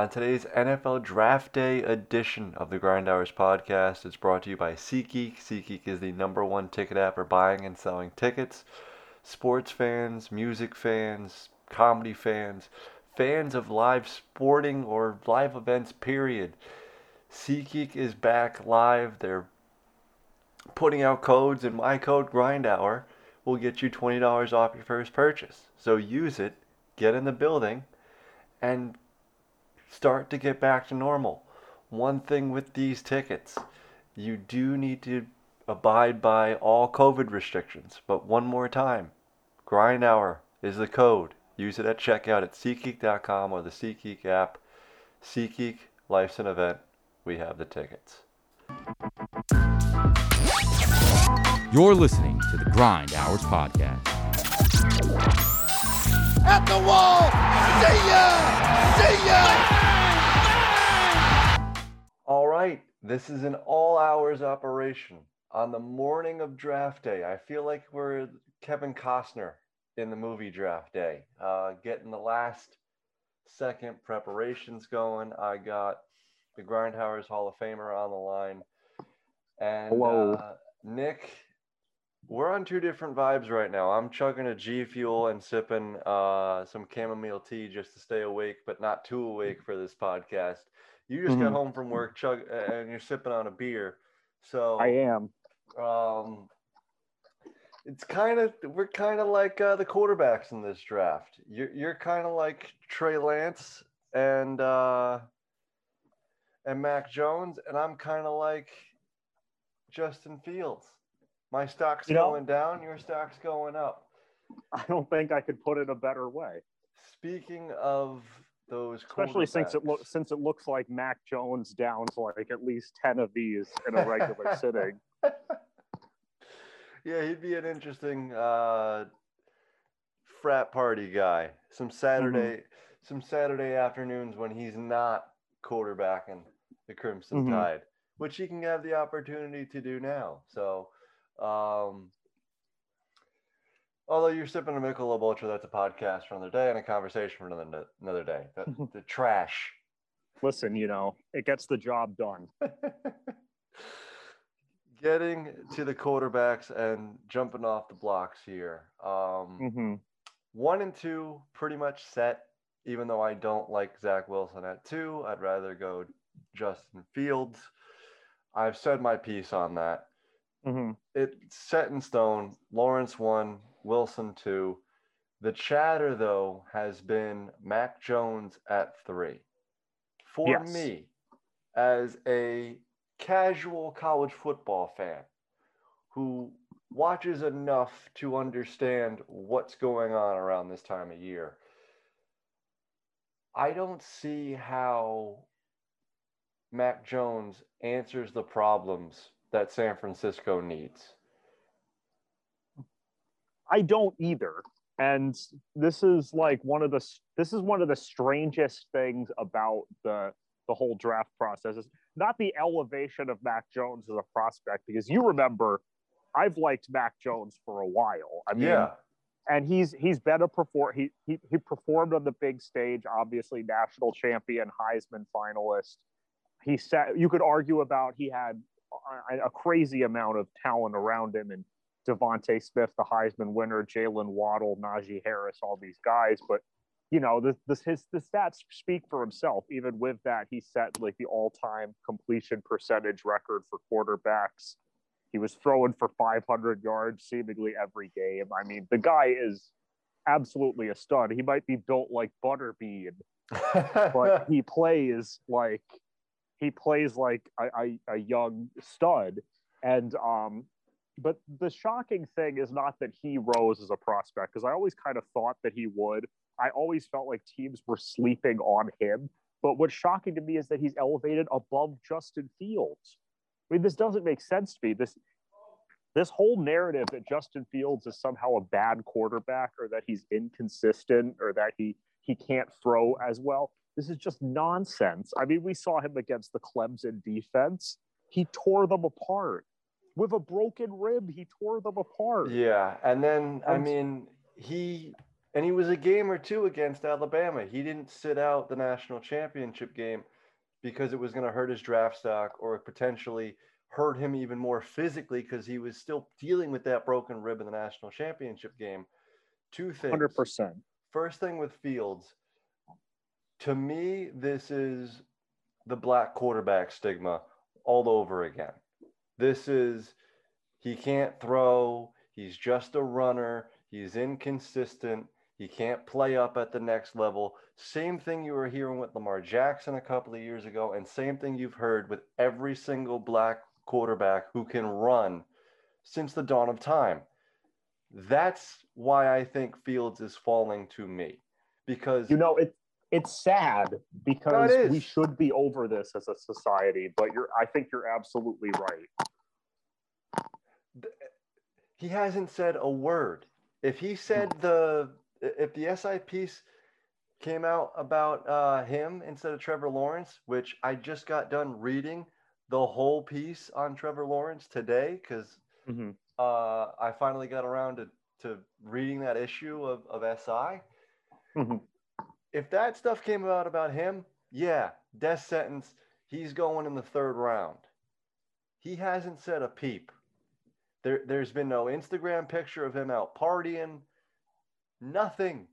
On today's NFL Draft Day edition of the Grind Hours podcast, it's brought to you by SeatGeek. SeatGeek is the number one ticket app for buying and selling tickets. Sports fans, music fans, comedy fans, fans of live sporting or live events, period. SeatGeek is back live. They're putting out codes, and my code Grind Hour will get you $20 off your first purchase. So use it, get in the building, and start to get back to normal. One thing with these tickets, you do need to abide by all COVID restrictions. But one more time, Grind Hour is the code. Use it at checkout at SeatGeek.com or the SeatGeek app. SeatGeek, life's an event. We have the tickets. You're listening to the Grind Hours Podcast. At the wall! See ya! See ya! Right, this is an all hours operation on the morning of draft day. I feel like we're Kevin Costner in the movie Draft Day, uh, getting the last second preparations going. I got the Grindhours Hall of Famer on the line. And Uh, Nick, we're on two different vibes right now. I'm chugging a G Fuel and sipping uh, some chamomile tea just to stay awake, but not too awake for this podcast. You just got Mhm. home from work, chug, and you're sipping on a beer. So I am. um, it's kind of we're kind of like uh, the quarterbacks in this draft. You're you're kind of like Trey Lance and uh, and Mac Jones, and I'm kind of like Justin Fields. My stock's You know- going down, your stock's going up. I don't think I could put it a better way. Speaking of those, Especially since it looks since it looks like Mac Jones downs like at least ten of these in a regular sitting. yeah, he'd be an interesting uh, frat party guy. Some Saturday, some Saturday afternoons when he's not quarterbacking the Crimson Mhm. Tide, which he can have the opportunity to do now. So, um, although you're sipping a Michelob Ultra, that's a podcast for another day and a conversation for another another day. The, the trash. Listen, you know, it gets the job done. Getting to the quarterbacks and jumping off the blocks here. Um, hmm One and two pretty much set. Even though I don't like Zach Wilson at two, I'd rather go Justin Fields. I've said my piece on that. hmm It's set in stone. Lawrence one, Wilson two. The chatter though has been Mac Jones at three. For Yes. me, as a casual college football fan who watches enough to understand what's going on around this time of year, I don't see how Mac Jones answers the problems that San Francisco needs. I don't either. And this is like one of the this is one of the strangest things about the the whole draft process is not the elevation of Mac Jones as a prospect because you remember I've liked Mac Jones for a while. I mean, yeah. and he's he's been a perform he, he he performed on the big stage, obviously national champion, Heisman finalist. He said you could argue about he had a, a crazy amount of talent around him and DeVonta Smith, the Heisman winner, Jaylen Waddle, Najee Harris, all these guys. But you know, this, this his the stats speak for himself. Even with that, he set like the all-time completion percentage record for quarterbacks. He was throwing for 500 yards seemingly every game. I mean, the guy is absolutely a stud. He might be built like Butterbean, but he plays like he plays like a, a, a young stud. And um, but the shocking thing is not that he rose as a prospect because I always kind of thought that he would. I always felt like teams were sleeping on him. But what's shocking to me is that he's elevated above Justin Fields. I mean, this doesn't make sense to me. This this whole narrative that Justin Fields is somehow a bad quarterback or that he's inconsistent or that he he can't throw as well. This is just nonsense. I mean, we saw him against the Clemson defense. He tore them apart. With a broken rib, he tore them apart. yeah. And then, I mean, he And he was a game or two against Alabama. He didn't sit out the national championship game because it was going to hurt his draft stock or potentially hurt him even more physically because he was still dealing with that broken rib in the national championship game. Two things. 100%. First thing with Fields, to me, this is the black quarterback stigma all over again. This is he can't throw, he's just a runner, he's inconsistent, he can't play up at the next level. Same thing you were hearing with Lamar Jackson a couple of years ago, and same thing you've heard with every single black quarterback who can run since the dawn of time. That's why I think Fields is falling to me because You know, it it's sad because is. we should be over this as a society, but you're I think you're absolutely right. he hasn't said a word. If he said the if the SI piece came out about uh, him instead of Trevor Lawrence, which I just got done reading the whole piece on Trevor Lawrence today because Mhm. uh, I finally got around to, to reading that issue of, of SI. Mhm. If that stuff came out about him, yeah, death sentence. He's going in the third round. He hasn't said a peep. There, there's been no Instagram picture of him out partying. Nothing.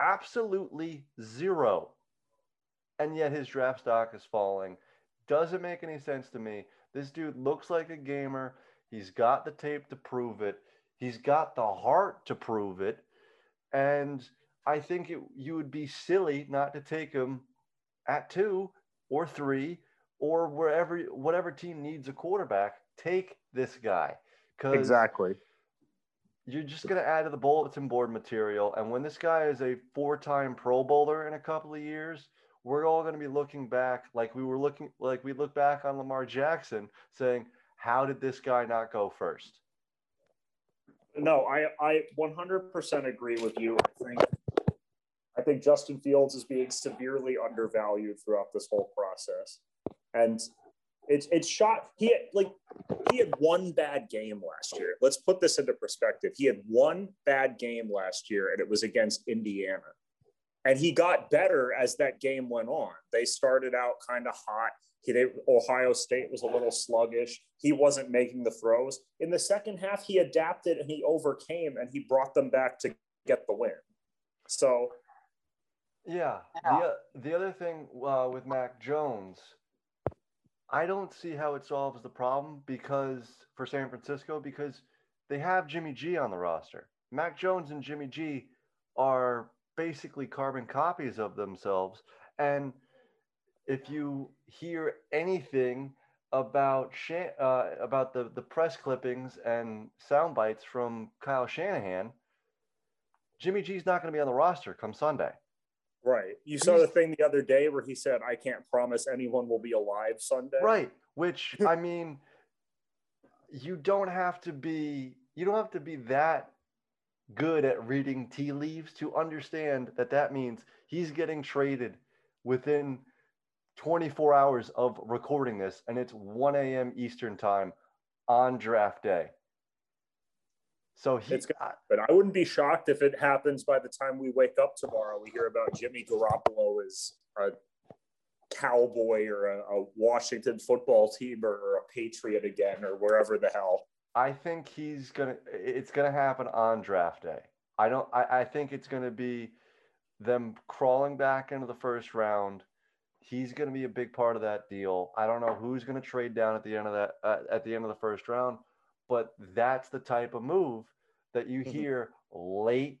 Absolutely zero. And yet his draft stock is falling. Doesn't make any sense to me. This dude looks like a gamer. He's got the tape to prove it. He's got the heart to prove it. And I think it, you would be silly not to take him at two or three or wherever, whatever team needs a quarterback. Take this guy. 'Cause Exactly. you're just going to add to the bulletin board material. And when this guy is a four time Pro Bowler in a couple of years, we're all going to be looking back like we were looking, like we look back on Lamar Jackson saying, how did this guy not go first? No, I I 100% agree with you. I think I think Justin Fields is being severely undervalued throughout this whole process, and it's it's shot. He had like he had one bad game last year. Let's put this into perspective. He had one bad game last year, and it was against Indiana. And he got better as that game went on. They started out kind of hot. He, they, Ohio State was a little sluggish. He wasn't making the throws. In the second half, he adapted and he overcame and he brought them back to get the win. So, Yeah. The, the other thing uh, with Mac Jones, I don't see how it solves the problem because for San Francisco, because they have Jimmy G on the roster. Mac Jones and Jimmy G are basically carbon copies of themselves. And if you hear anything about Shan- uh, about the, the press clippings and sound bites from Kyle Shanahan, Jimmy G's not going to be on the roster come Sunday. Right. You saw the thing the other day where he said, I can't promise anyone will be alive Sunday. Right. Which I mean, you don't have to be you don't have to be that good at reading tea leaves to understand that that means he's getting traded within 24 hours of recording this, and it's 1 a.m. Eastern time on draft day. So he, It's got- But I wouldn't be shocked if it happens by the time we wake up tomorrow. We hear about Jimmy Garoppolo as a cowboy or a, a Washington football team or a Patriot again or wherever the hell. I think he's gonna. It's gonna happen on draft day. I don't. I, I think it's gonna be them crawling back into the first round. He's gonna be a big part of that deal. I don't know who's gonna trade down at the end of that uh, at the end of the first round, but that's the type of move that you Mhm. hear late,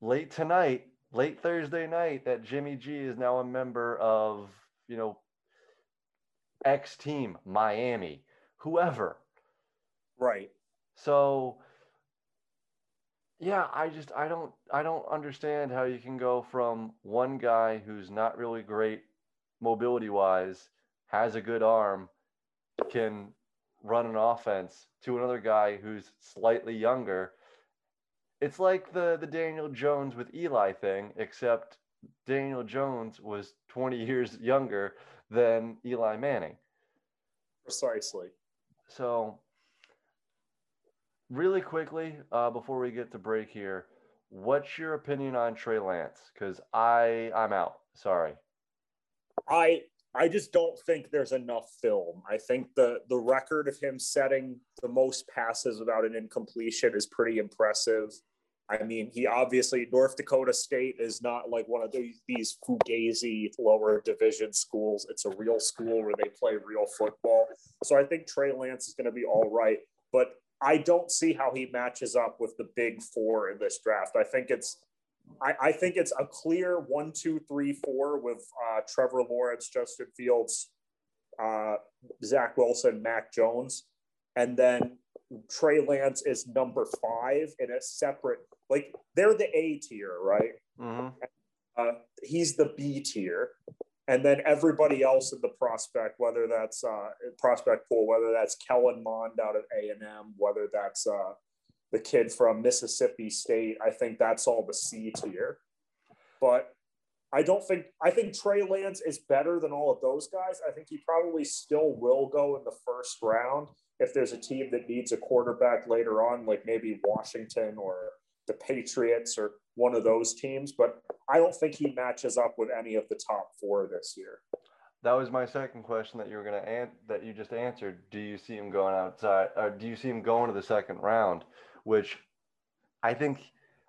late tonight, late Thursday night. That Jimmy G is now a member of you know X team, Miami, whoever. Right. So yeah, I just I don't I don't understand how you can go from one guy who's not really great mobility wise, has a good arm, can run an offense to another guy who's slightly younger. It's like the the Daniel Jones with Eli thing, except Daniel Jones was 20 years younger than Eli Manning. Precisely. So, really quickly, uh, before we get to break here, What's your opinion on Trey Lance? Because I I'm out. Sorry. I I just don't think there's enough film. I think the the record of him setting the most passes without an incompletion is pretty impressive. I mean, he obviously North Dakota State is not like one of these, these fugazi lower division schools. It's a real school where they play real football. So I think Trey Lance is going to be all right, but I don't see how he matches up with the big four in this draft. I think it's I, I think it's a clear one, two, three, four with uh, Trevor Lawrence, Justin Fields, uh, Zach Wilson, Mac Jones, and then Trey Lance is number five in a separate. Like they're the A tier, right? Mm-hmm. Uh, he's the B tier, and then everybody else in the prospect, whether that's uh, prospect pool, whether that's Kellen Mond out of A and M, whether that's uh, the kid from Mississippi State. I think that's all the C tier. But I don't think I think Trey Lance is better than all of those guys. I think he probably still will go in the first round if there's a team that needs a quarterback later on, like maybe Washington or the Patriots or one of those teams. But I don't think he matches up with any of the top four this year. That was my second question that you were gonna an- that you just answered. Do you see him going outside, or do you see him going to the second round? Which I think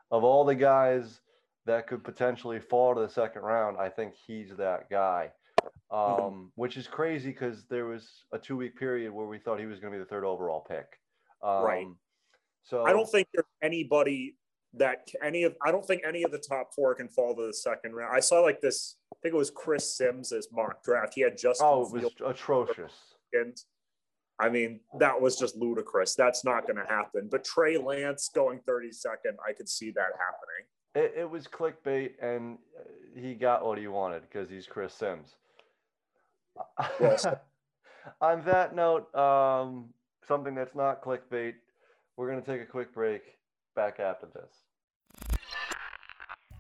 of all the guys that could potentially fall to the second round, I think he's that guy. Mm-hmm. Um, which is crazy because there was a two week period where we thought he was going to be the third overall pick. Um, right. So I don't think there's anybody that any of I don't think any of the top four can fall to the second round. I saw like this. I think it was Chris Simms's mock draft. He had just oh, it was atrocious. And I mean, that was just ludicrous. That's not going to happen. But Trey Lance going 32nd, I could see that happening. It, it was clickbait, and he got what he wanted because he's Chris Simms. Yes. On that note, um, something that's not clickbait, we're going to take a quick break. Back after this.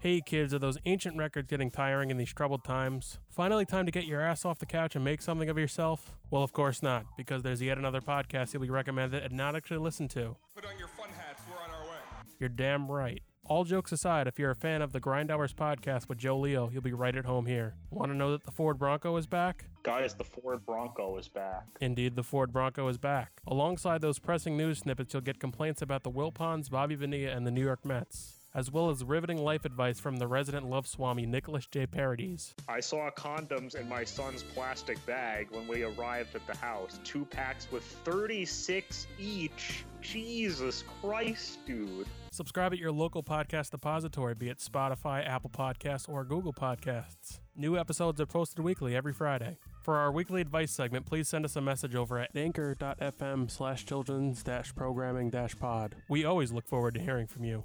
Hey kids, are those ancient records getting tiring in these troubled times? Finally, time to get your ass off the couch and make something of yourself? Well, of course not, because there's yet another podcast you'll be recommended and not actually listen to. Put on your fun hats, we're on our way. You're damn right. All jokes aside, if you're a fan of the Grind Hours podcast with Joe Leo, you'll be right at home here. Want to know that the Ford Bronco is back? Guys, the Ford Bronco is back. Indeed, the Ford Bronco is back. Alongside those pressing news snippets, you'll get complaints about the Wilpons, Bobby Bonilla, and the New York Mets as well as riveting life advice from the resident love swami Nicholas J. Parodies. I saw condoms in my son's plastic bag when we arrived at the house. Two packs with 36 each. Jesus Christ, dude. Subscribe at your local podcast depository, be it Spotify, Apple Podcasts, or Google Podcasts. New episodes are posted weekly every Friday. For our weekly advice segment, please send us a message over at anchor.fm slash children's dash programming dash pod. We always look forward to hearing from you.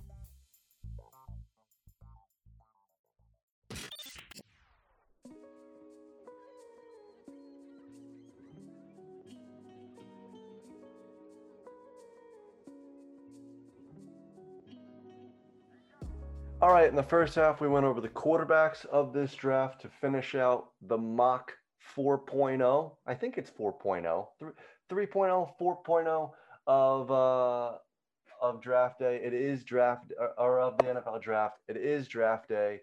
All right, in the first half, we went over the quarterbacks of this draft to finish out the mock 4.0. I think it's 4.0, 3.0, 4.0 of uh, of draft day. It is draft or of the NFL draft. It is draft day.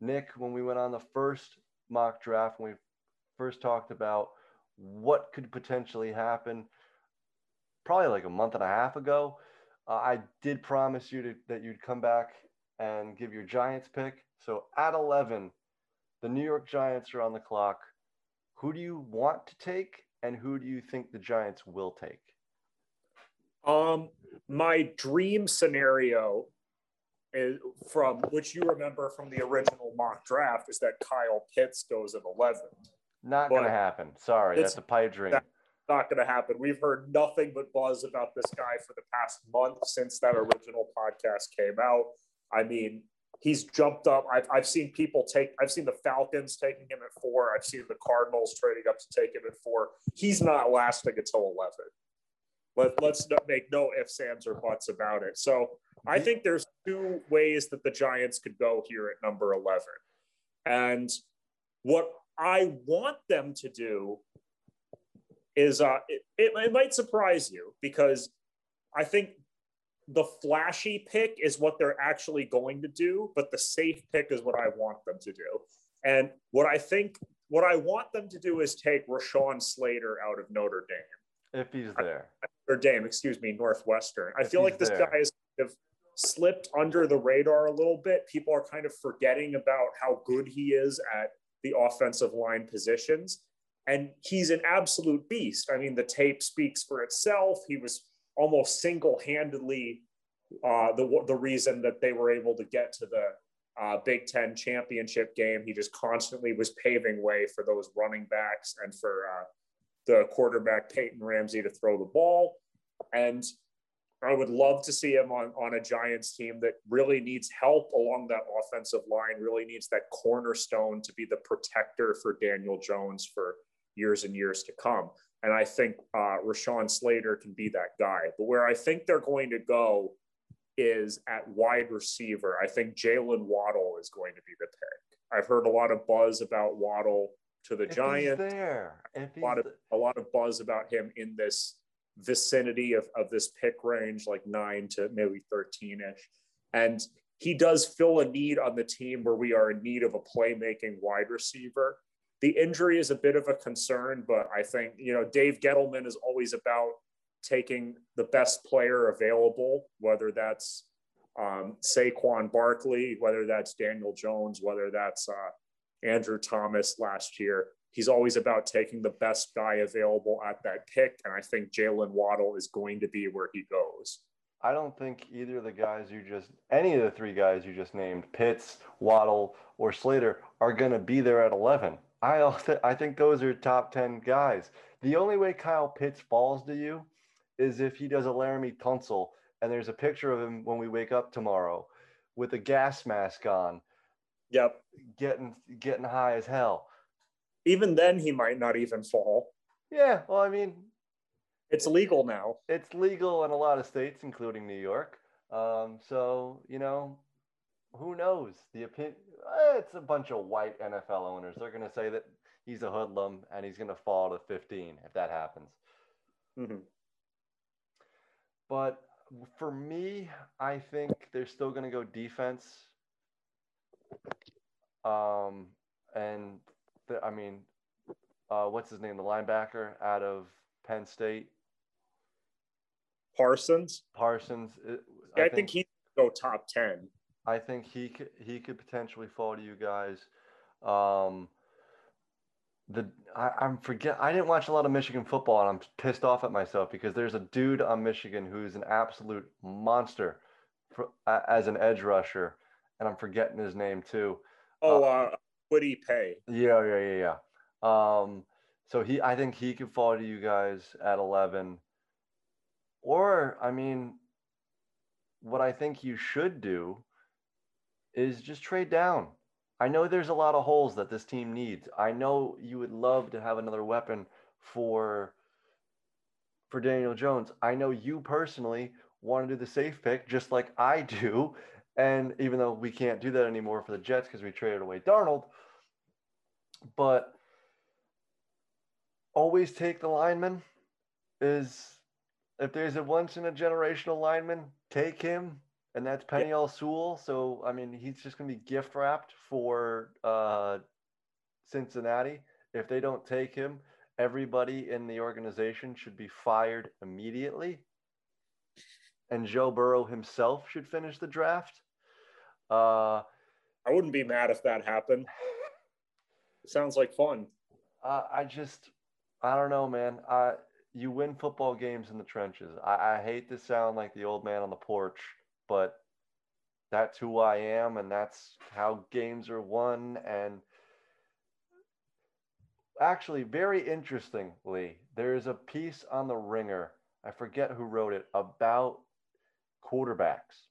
Nick, when we went on the first mock draft, when we first talked about what could potentially happen, probably like a month and a half ago, uh, I did promise you to, that you'd come back and give your Giants pick. So at 11, the New York Giants are on the clock. Who do you want to take, and who do you think the Giants will take? Um, my dream scenario is from which you remember from the original mock draft is that Kyle Pitts goes at 11. Not going to happen. Sorry, that's a pipe dream. Not going to happen. We've heard nothing but buzz about this guy for the past month since that original podcast came out. I mean, he's jumped up. I've, I've seen people take, I've seen the Falcons taking him at four. I've seen the Cardinals trading up to take him at four. He's not lasting until 11. Let, let's make no ifs, ands, or buts about it. So I think there's two ways that the Giants could go here at number 11. And what I want them to do is uh, it, it, it might surprise you because I think the flashy pick is what they're actually going to do, but the safe pick is what I want them to do. And what I think, what I want them to do is take Rashawn Slater out of Notre Dame. If he's there. Notre Dame, excuse me, Northwestern. I If feel like this there. guy has kind of slipped under the radar a little bit. People are kind of forgetting about how good he is at the offensive line positions. And he's an absolute beast. I mean, the tape speaks for itself. He was almost single handedly uh, the, the reason that they were able to get to the uh, Big Ten championship game. He just constantly was paving way for those running backs and for uh, the quarterback Peyton Ramsey to throw the ball. And I would love to see him on, on a Giants team that really needs help along that offensive line, really needs that cornerstone to be the protector for Daniel Jones for years and years to come. And I think uh, Rashawn Slater can be that guy. But where I think they're going to go is at wide receiver. I think Jaylen Waddle is going to be the pick. I've heard a lot of buzz about Waddle to the If he's Giants there. A lot of a lot of buzz about him in this vicinity of, of this pick range, like nine to maybe 13 ish. And he does fill a need on the team where we are in need of a playmaking wide receiver. The injury is a bit of a concern, but I think, you know, Dave Gettleman is always about taking the best player available, whether that's um, Saquon Barkley, whether that's Daniel Jones, whether that's uh, Andrew Thomas last year. He's always about taking the best guy available at that pick. And I think Jaylen Waddle is going to be where he goes. I don't think either of the guys you just, any of the three guys you just named, Pitts, Waddle, or Slater, are going to be there at 11. I, also, I think those are top 10 guys. The only way Kyle Pitts falls to you is if he does a Laremy Tunsil and there's a picture of him when we wake up tomorrow with a gas mask on, Yep. getting getting high as hell. Even then, he might not even fall. Yeah, well, I mean, It's legal now. it's legal in a lot of states, including New York. Um, so you know, who knows? The opinion. It's a bunch of white NFL owners. They're going to say that he's a hoodlum and he's going to fall to 15 if that happens. Mhm. But for me, I think they're still going to go defense. Um, and the, I mean, uh, what's his name? The linebacker out of Penn State, Parsons. Parsons. uh, Yeah, I, think, he go top 10. I think he could he could potentially fall to you guys. Um, the I, I'm forget I didn't watch a lot of Michigan football and I'm pissed off at myself because there's a dude on Michigan who's an absolute monster for, a as an edge rusher and I'm forgetting his name too. Oh, uh, Kwity Paye. Yeah, yeah, yeah, yeah. Um, so he I think he could fall to you guys at 11. Or I mean, what I think you should do is just trade down. I know there's a lot of holes that this team needs. I know you would love to have another weapon for for Daniel Jones. I know you personally want to do the safe pick just like I do. And even though we can't do that anymore for the Jets because we traded away Darnold, but always take the lineman is if there's a once in a generational lineman, take him and that's Penei Sewell. So I mean, he's just going to be gift wrapped for uh, Cincinnati. If they don't take him, everybody in the organization should be fired immediately, and Joe Burrow himself should finish the draft. Uh, I wouldn't be mad if that happened. sounds like fun. uh, I just, I don't know, man. I you win football games in the trenches. I, I hate to sound like the old man on the porch, but that's who I am, and that's how games are won. And actually, very interestingly, there is a piece on the Ringer. I forget who wrote it about quarterbacks.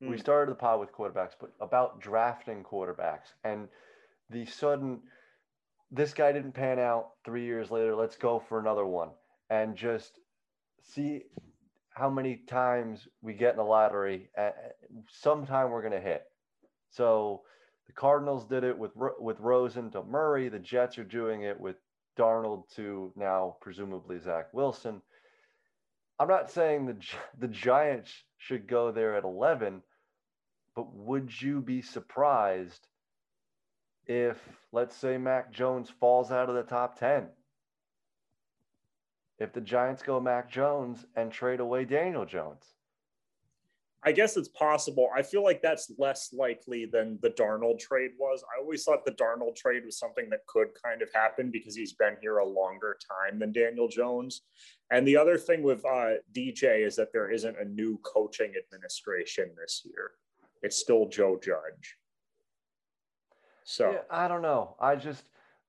We Hmm. started the pod with quarterbacks, but about drafting quarterbacks and the sudden, this guy didn't pan out three years later. Let's go for another one and just see how many times we get in the lottery. Uh, sometime we're going to hit. So the Cardinals did it with with Rosen to Murray. The Jets are doing it with Darnold to now presumably Zach Wilson. I'm not saying the the Giants should go there at 11. But would you be surprised if, let's say, Mac Jones falls out of the top 10? If the Giants go Mac Jones and trade away Daniel Jones? I guess it's possible. I feel like that's less likely than the Darnold trade was. I always thought the Darnold trade was something that could kind of happen because he's been here a longer time than Daniel Jones. And the other thing with uh, DJ is that there isn't a new coaching administration this year. It's still Joe Judge. So yeah, I don't know. I just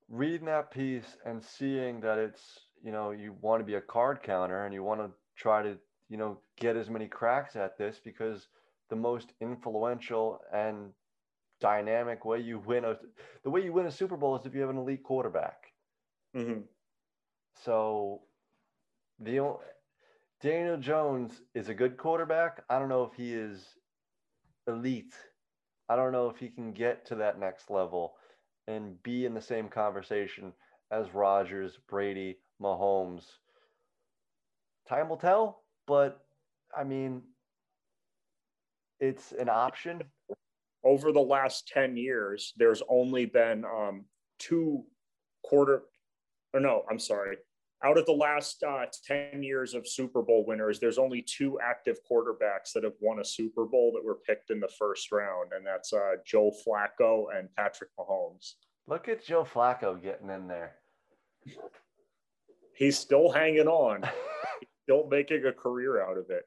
reading that piece and seeing that it's you know you want to be a card counter and you want to try to you know, get as many cracks at this because the most influential and dynamic way you win a the way you win a Super Bowl is if you have an elite quarterback. Mm-hmm. So the Daniel Jones is a good quarterback. I don't know if he is elite. I don't know if he can get to that next level and be in the same conversation as Rodgers, Brady, Mahomes. Time will tell, but I mean, it's an option. Over the last 10 years, there's only been um, two quarter, or no, I'm sorry. Out of the last uh, 10 years of Super Bowl winners, there's only two active quarterbacks that have won a Super Bowl that were picked in the first round, and that's uh, Joe Flacco and Patrick Mahomes. Look at Joe Flacco getting in there. He's still hanging on. still making a career out of it.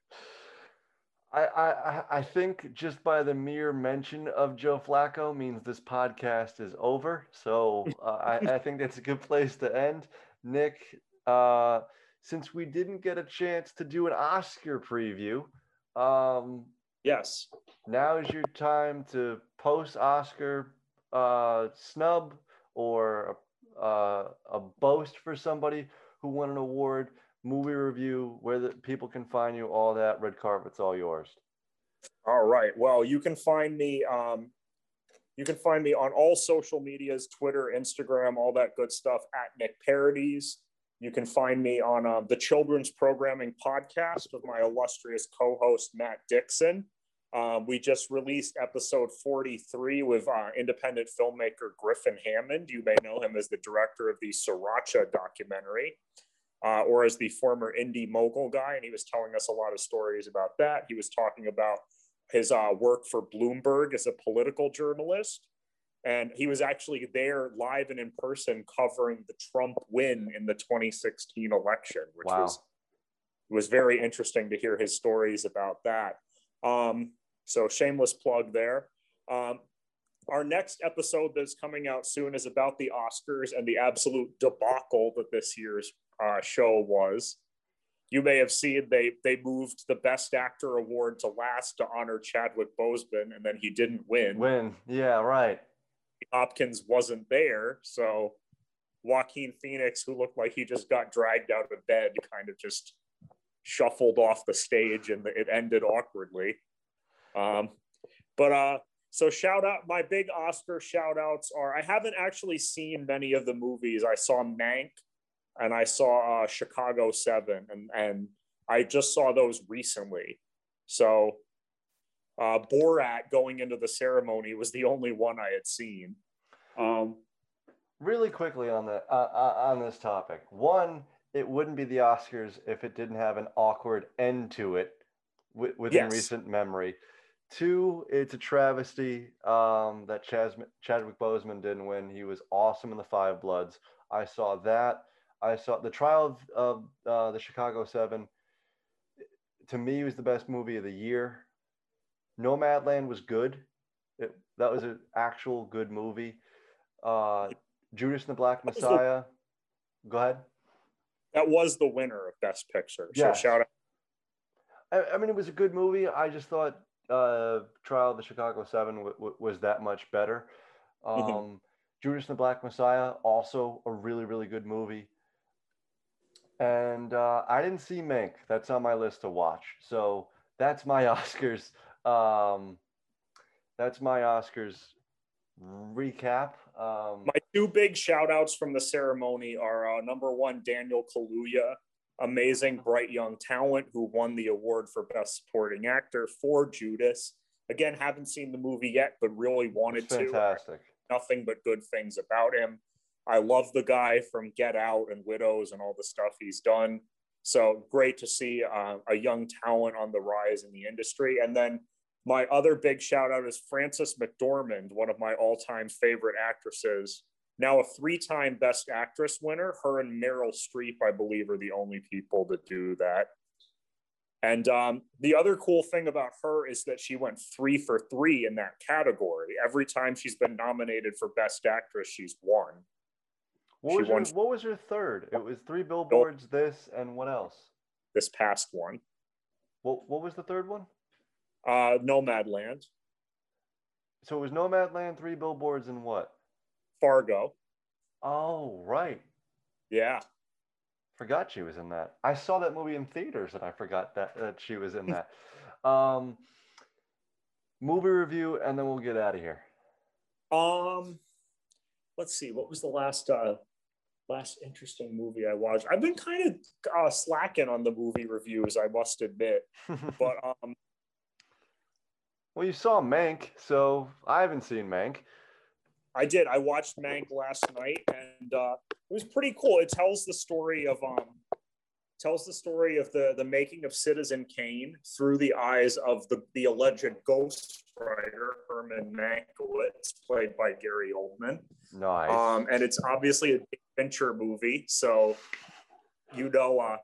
I, I, I think just by the mere mention of Joe Flacco means this podcast is over. So uh, I, I think that's a good place to end. Nick, uh, since we didn't get a chance to do an Oscar preview, um, yes, now is your time to post Oscar uh, snub or uh, a boast for somebody who won an award movie review, where the people can find you, all that. Red carpet's all yours. All right. Well, you can find me. Um, you can find me on all social medias: Twitter, Instagram, all that good stuff. At Nick Parodies. You can find me on uh, the Children's Programming Podcast with my illustrious co-host Matt Dixon. Um, we just released episode 43 with uh, independent filmmaker Griffin Hammond. You may know him as the director of the Sriracha documentary uh, or as the former Indy Mogul guy. And he was telling us a lot of stories about that. He was talking about his uh, work for Bloomberg as a political journalist. And he was actually there live and in person covering the Trump win in the 2016 election, which wow. was was very interesting to hear his stories about that. Um, so shameless plug there. Um, our next episode that's coming out soon is about the Oscars and the absolute debacle that this year's uh, show was. You may have seen they they moved the Best Actor award to last to honor Chadwick Boseman, and then he didn't win. Win, yeah, right. Hopkins wasn't there, so Joaquin Phoenix, who looked like he just got dragged out of bed, kind of just shuffled off the stage, and it ended awkwardly. Um, but uh, so shout out my big Oscar shout outs are I haven't actually seen many of the movies. I saw Mank and I saw uh, Chicago Seven, and and I just saw those recently. So uh, Borat going into the ceremony was the only one I had seen. Um, really quickly on the uh, uh, on this topic, one, it wouldn't be the Oscars if it didn't have an awkward end to it w- within yes. recent memory. Two, it's a travesty um, that Chas- Chadwick Boseman didn't win. He was awesome in the Five Bloods. I saw that. I saw the trial of, of uh, the Chicago Seven. To me, was the best movie of the year. Nomadland was good. It, that was an actual good movie. Uh, Judas and the Black Messiah. The, Go ahead. That was the winner of Best Picture. So yes. shout out. I, I, mean, it was a good movie. I just thought uh, Trial of the Chicago Seven w- w- was that much better. Mm-hmm. Um, mm-hmm. Judas and the Black Messiah, also a really, really good movie. And uh, I didn't see Mank. That's on my list to watch. So that's my Oscars. Um, that's my Oscars recap. Um, my two big shout outs from the ceremony are uh, number one, Daniel Kaluuya, amazing, bright young talent who won the award for Best Supporting Actor for Judas. Again, haven't seen the movie yet, but really wanted It's to. fantastic. Nothing but good things about him. I love the guy from Get Out and Widows and all the stuff he's done. So great to see uh, a young talent on the rise in the industry. And then my other big shout out is Frances McDormand, one of my all time favorite actresses. Now a three time Best Actress winner. Her and Meryl Streep, I believe, are the only people that do that. And um, the other cool thing about her is that she went three for three in that category. Every time she's been nominated for Best Actress, she's won. What She was, won- what was your third? It was three billboards, this, and what else? This past one, What, what was the third one? uh, Nomadland, So it was Nomadland, three billboards, and what? Fargo. Oh, right. Yeah, Forgot she was in that. I saw that movie in theaters and I forgot that, that she was in that. um, movie review, and then we'll get out of here. Um, let's see. What was the last uh last interesting movie I watched? I've been kind of uh, slacking on the movie reviews, I must admit. But um, well, you saw Mank, so I haven't seen Mank. I did. I watched Mank last night, and uh, it was pretty cool. It tells the story of um tells the story of the the making of Citizen Kane through the eyes of the the alleged ghostwriter Herman Mankiewicz, played by Gary Oldman. Nice. Um, and it's obviously a adventure movie, so you know, uh,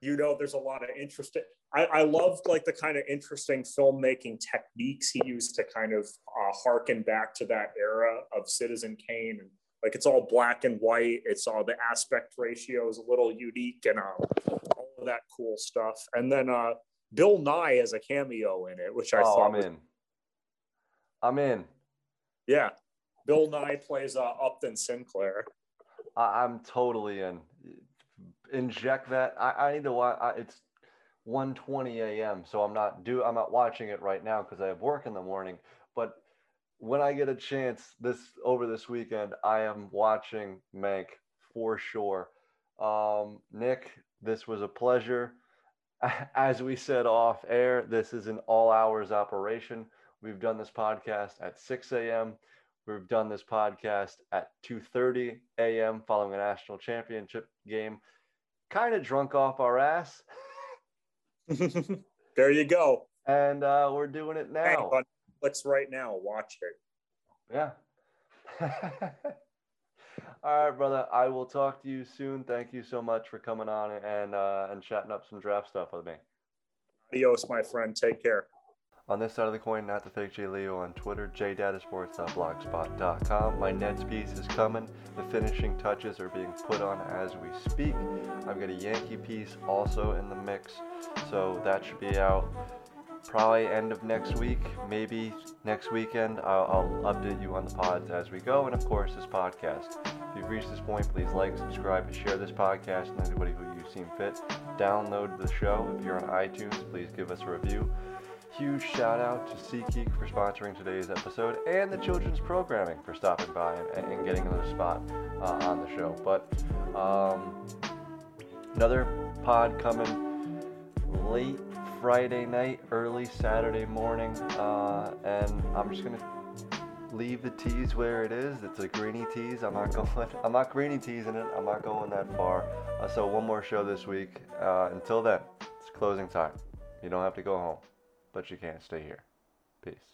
you know, there's a lot of interest. I, I loved like the kind of interesting filmmaking techniques he used to kind of uh, harken back to that era of Citizen Kane, and like it's all black and white. It's all the aspect ratio is a little unique, and uh, all of that cool stuff. And then uh, Bill Nye has a cameo in it, which I oh, thought I'm was in. I'm in. yeah. Bill Nye plays uh, Upton Sinclair. I, I'm totally in. Inject that. I, I need to watch. I, it's 1:20 a.m. So I'm not do. I'm not watching it right now because I have work in the morning. But when I get a chance this over this weekend, I am watching Mank for sure. Um, Nick, this was a pleasure. As we said off air, this is an all hours operation. We've done this podcast at 6 a.m. We've done this podcast at 2:30 a.m. following a national championship game. Kind of drunk off our ass, there you go. and uh, we're doing it now. on Netflix right now. Watch it. Yeah. All right, brother. I will talk to you soon. Thank you so much for coming on and uh, and chatting up some draft stuff with me. Adios, my friend. Take care. On this side of the coin, not the fake J Leo on Twitter, jdatasports.blogspot.com. My Nets piece is coming. The finishing touches are being put on as we speak. I've got a Yankee piece also in the mix, so that should be out probably end of next week, maybe next weekend. I'll, I'll update you on the pods as we go, and of course, this podcast. If you've reached this point, please like, subscribe, and share this podcast, and anybody who you seem fit. Download the show. If you're on iTunes, please give us a review. Huge shout out to SeatGeek for sponsoring today's episode and the children's programming for stopping by and, and getting another spot uh, on the show. But um, another pod coming late Friday night, early Saturday morning, uh, and I'm just gonna leave the tease where it is. It's a greeny tease. I'm not going. I'm not greeny teasing it. I'm not going that far. Uh, so one more show this week. Uh, until then, it's closing time. You don't have to go home, but you can't stay here. Peace.